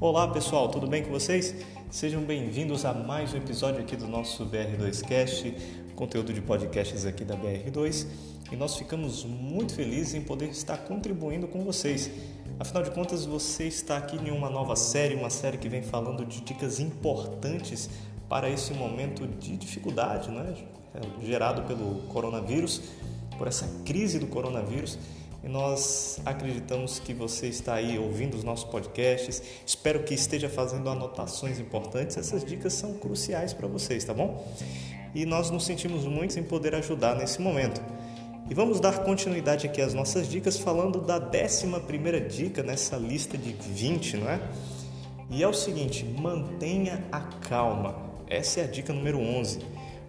Olá pessoal, tudo bem com vocês? Sejam bem-vindos a mais um episódio aqui do nosso BR2Cast, conteúdo de podcasts aqui da BR2, e nós ficamos muito felizes em poder estar contribuindo com vocês. Afinal de contas, você está aqui em uma nova série, uma série que vem falando de dicas importantes para esse momento de dificuldade, né? gerado pelo coronavírus, por essa crise do coronavírus e nós acreditamos que você está aí ouvindo os nossos podcasts. Espero que esteja fazendo anotações importantes. Essas dicas são cruciais para vocês, tá bom? E nós nos sentimos muito em poder ajudar nesse momento. E vamos dar continuidade aqui às nossas dicas, falando da 11 primeira dica nessa lista de 20, não é? E é o seguinte: mantenha a calma. Essa é a dica número 11.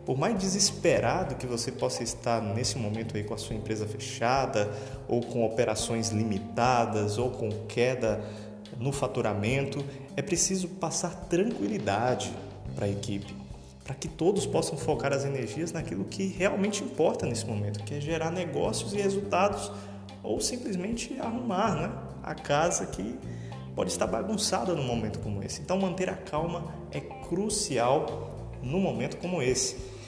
Por mais desesperado que você possa estar nesse momento aí com a sua empresa fechada, ou com operações limitadas, ou com queda no faturamento, é preciso passar tranquilidade para a equipe, para que todos possam focar as energias naquilo que realmente importa nesse momento, que é gerar negócios e resultados, ou simplesmente arrumar né, a casa que pode estar bagunçada num momento como esse. Então, manter a calma é crucial num momento como esse.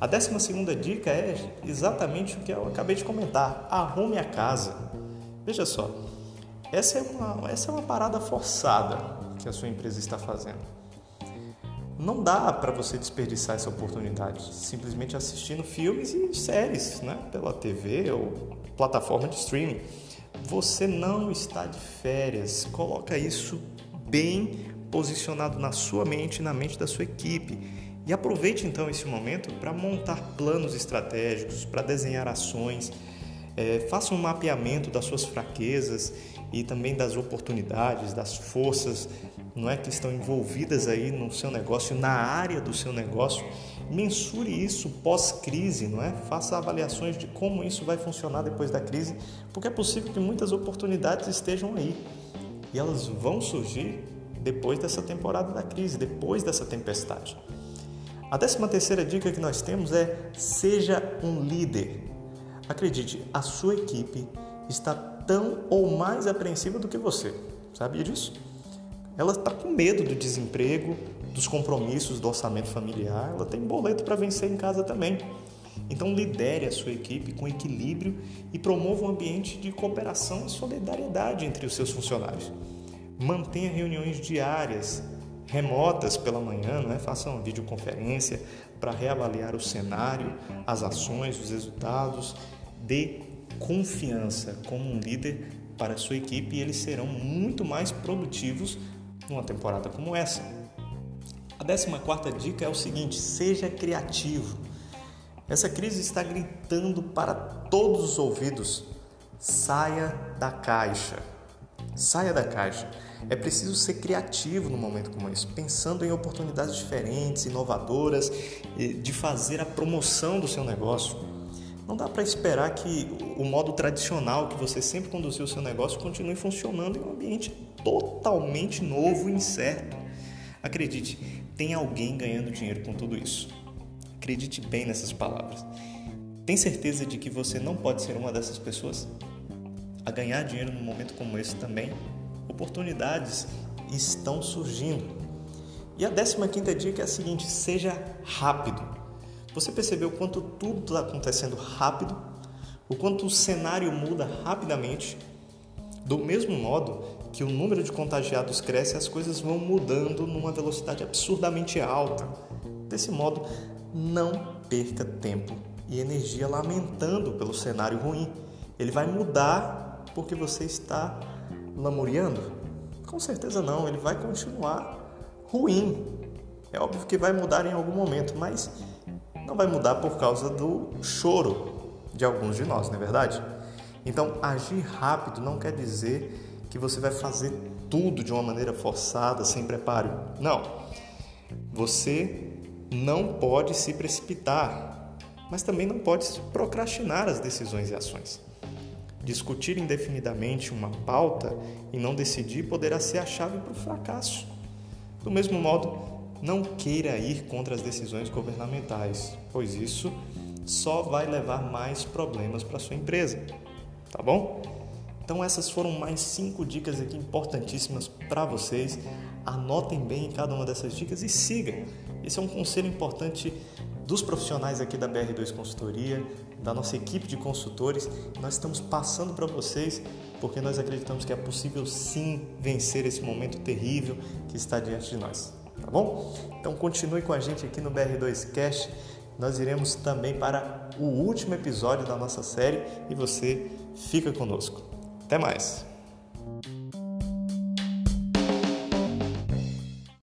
A décima segunda dica é exatamente o que eu acabei de comentar: arrume a casa. Veja só, essa é uma, essa é uma parada forçada que a sua empresa está fazendo. Não dá para você desperdiçar essa oportunidade simplesmente assistindo filmes e séries né, pela TV ou plataforma de streaming. Você não está de férias. Coloca isso bem posicionado na sua mente e na mente da sua equipe. E aproveite então esse momento para montar planos estratégicos, para desenhar ações, é, faça um mapeamento das suas fraquezas e também das oportunidades, das forças, não é que estão envolvidas aí no seu negócio, na área do seu negócio. Mensure isso pós-crise, não é? Faça avaliações de como isso vai funcionar depois da crise, porque é possível que muitas oportunidades estejam aí e elas vão surgir depois dessa temporada da crise, depois dessa tempestade. A décima terceira dica que nós temos é seja um líder. Acredite, a sua equipe está tão ou mais apreensiva do que você. Sabia disso? Ela está com medo do desemprego, dos compromissos do orçamento familiar, ela tem boleto para vencer em casa também. Então lidere a sua equipe com equilíbrio e promova um ambiente de cooperação e solidariedade entre os seus funcionários. Mantenha reuniões diárias remotas pela manhã, faça uma videoconferência para reavaliar o cenário, as ações, os resultados. Dê confiança como um líder para a sua equipe e eles serão muito mais produtivos numa temporada como essa. A 14 dica é o seguinte: seja criativo. Essa crise está gritando para todos os ouvidos: saia da caixa. Saia da caixa. É preciso ser criativo no momento como esse, pensando em oportunidades diferentes, inovadoras, de fazer a promoção do seu negócio. Não dá para esperar que o modo tradicional que você sempre conduziu o seu negócio continue funcionando em um ambiente totalmente novo e incerto. Acredite, tem alguém ganhando dinheiro com tudo isso. Acredite bem nessas palavras. Tem certeza de que você não pode ser uma dessas pessoas? A ganhar dinheiro num momento como esse também oportunidades estão surgindo. E a 15 dica é a seguinte: seja rápido. Você percebeu quanto tudo está acontecendo rápido? O quanto o cenário muda rapidamente? Do mesmo modo que o número de contagiados cresce, as coisas vão mudando numa velocidade absurdamente alta. Desse modo, não perca tempo e energia lamentando pelo cenário ruim. Ele vai mudar porque você está lamuriando? Com certeza não, ele vai continuar ruim. É óbvio que vai mudar em algum momento, mas não vai mudar por causa do choro de alguns de nós, não é verdade? Então, agir rápido não quer dizer que você vai fazer tudo de uma maneira forçada, sem preparo. Não. Você não pode se precipitar, mas também não pode procrastinar as decisões e ações. Discutir indefinidamente uma pauta e não decidir poderá ser a chave para o fracasso. Do mesmo modo, não queira ir contra as decisões governamentais, pois isso só vai levar mais problemas para sua empresa. Tá bom? Então essas foram mais cinco dicas aqui importantíssimas para vocês. Anotem bem cada uma dessas dicas e sigam. Esse é um conselho importante dos profissionais aqui da BR2 Consultoria, da nossa equipe de consultores. Nós estamos passando para vocês porque nós acreditamos que é possível sim vencer esse momento terrível que está diante de nós. Tá bom? Então continue com a gente aqui no BR2 Cast. Nós iremos também para o último episódio da nossa série e você fica conosco. Até mais!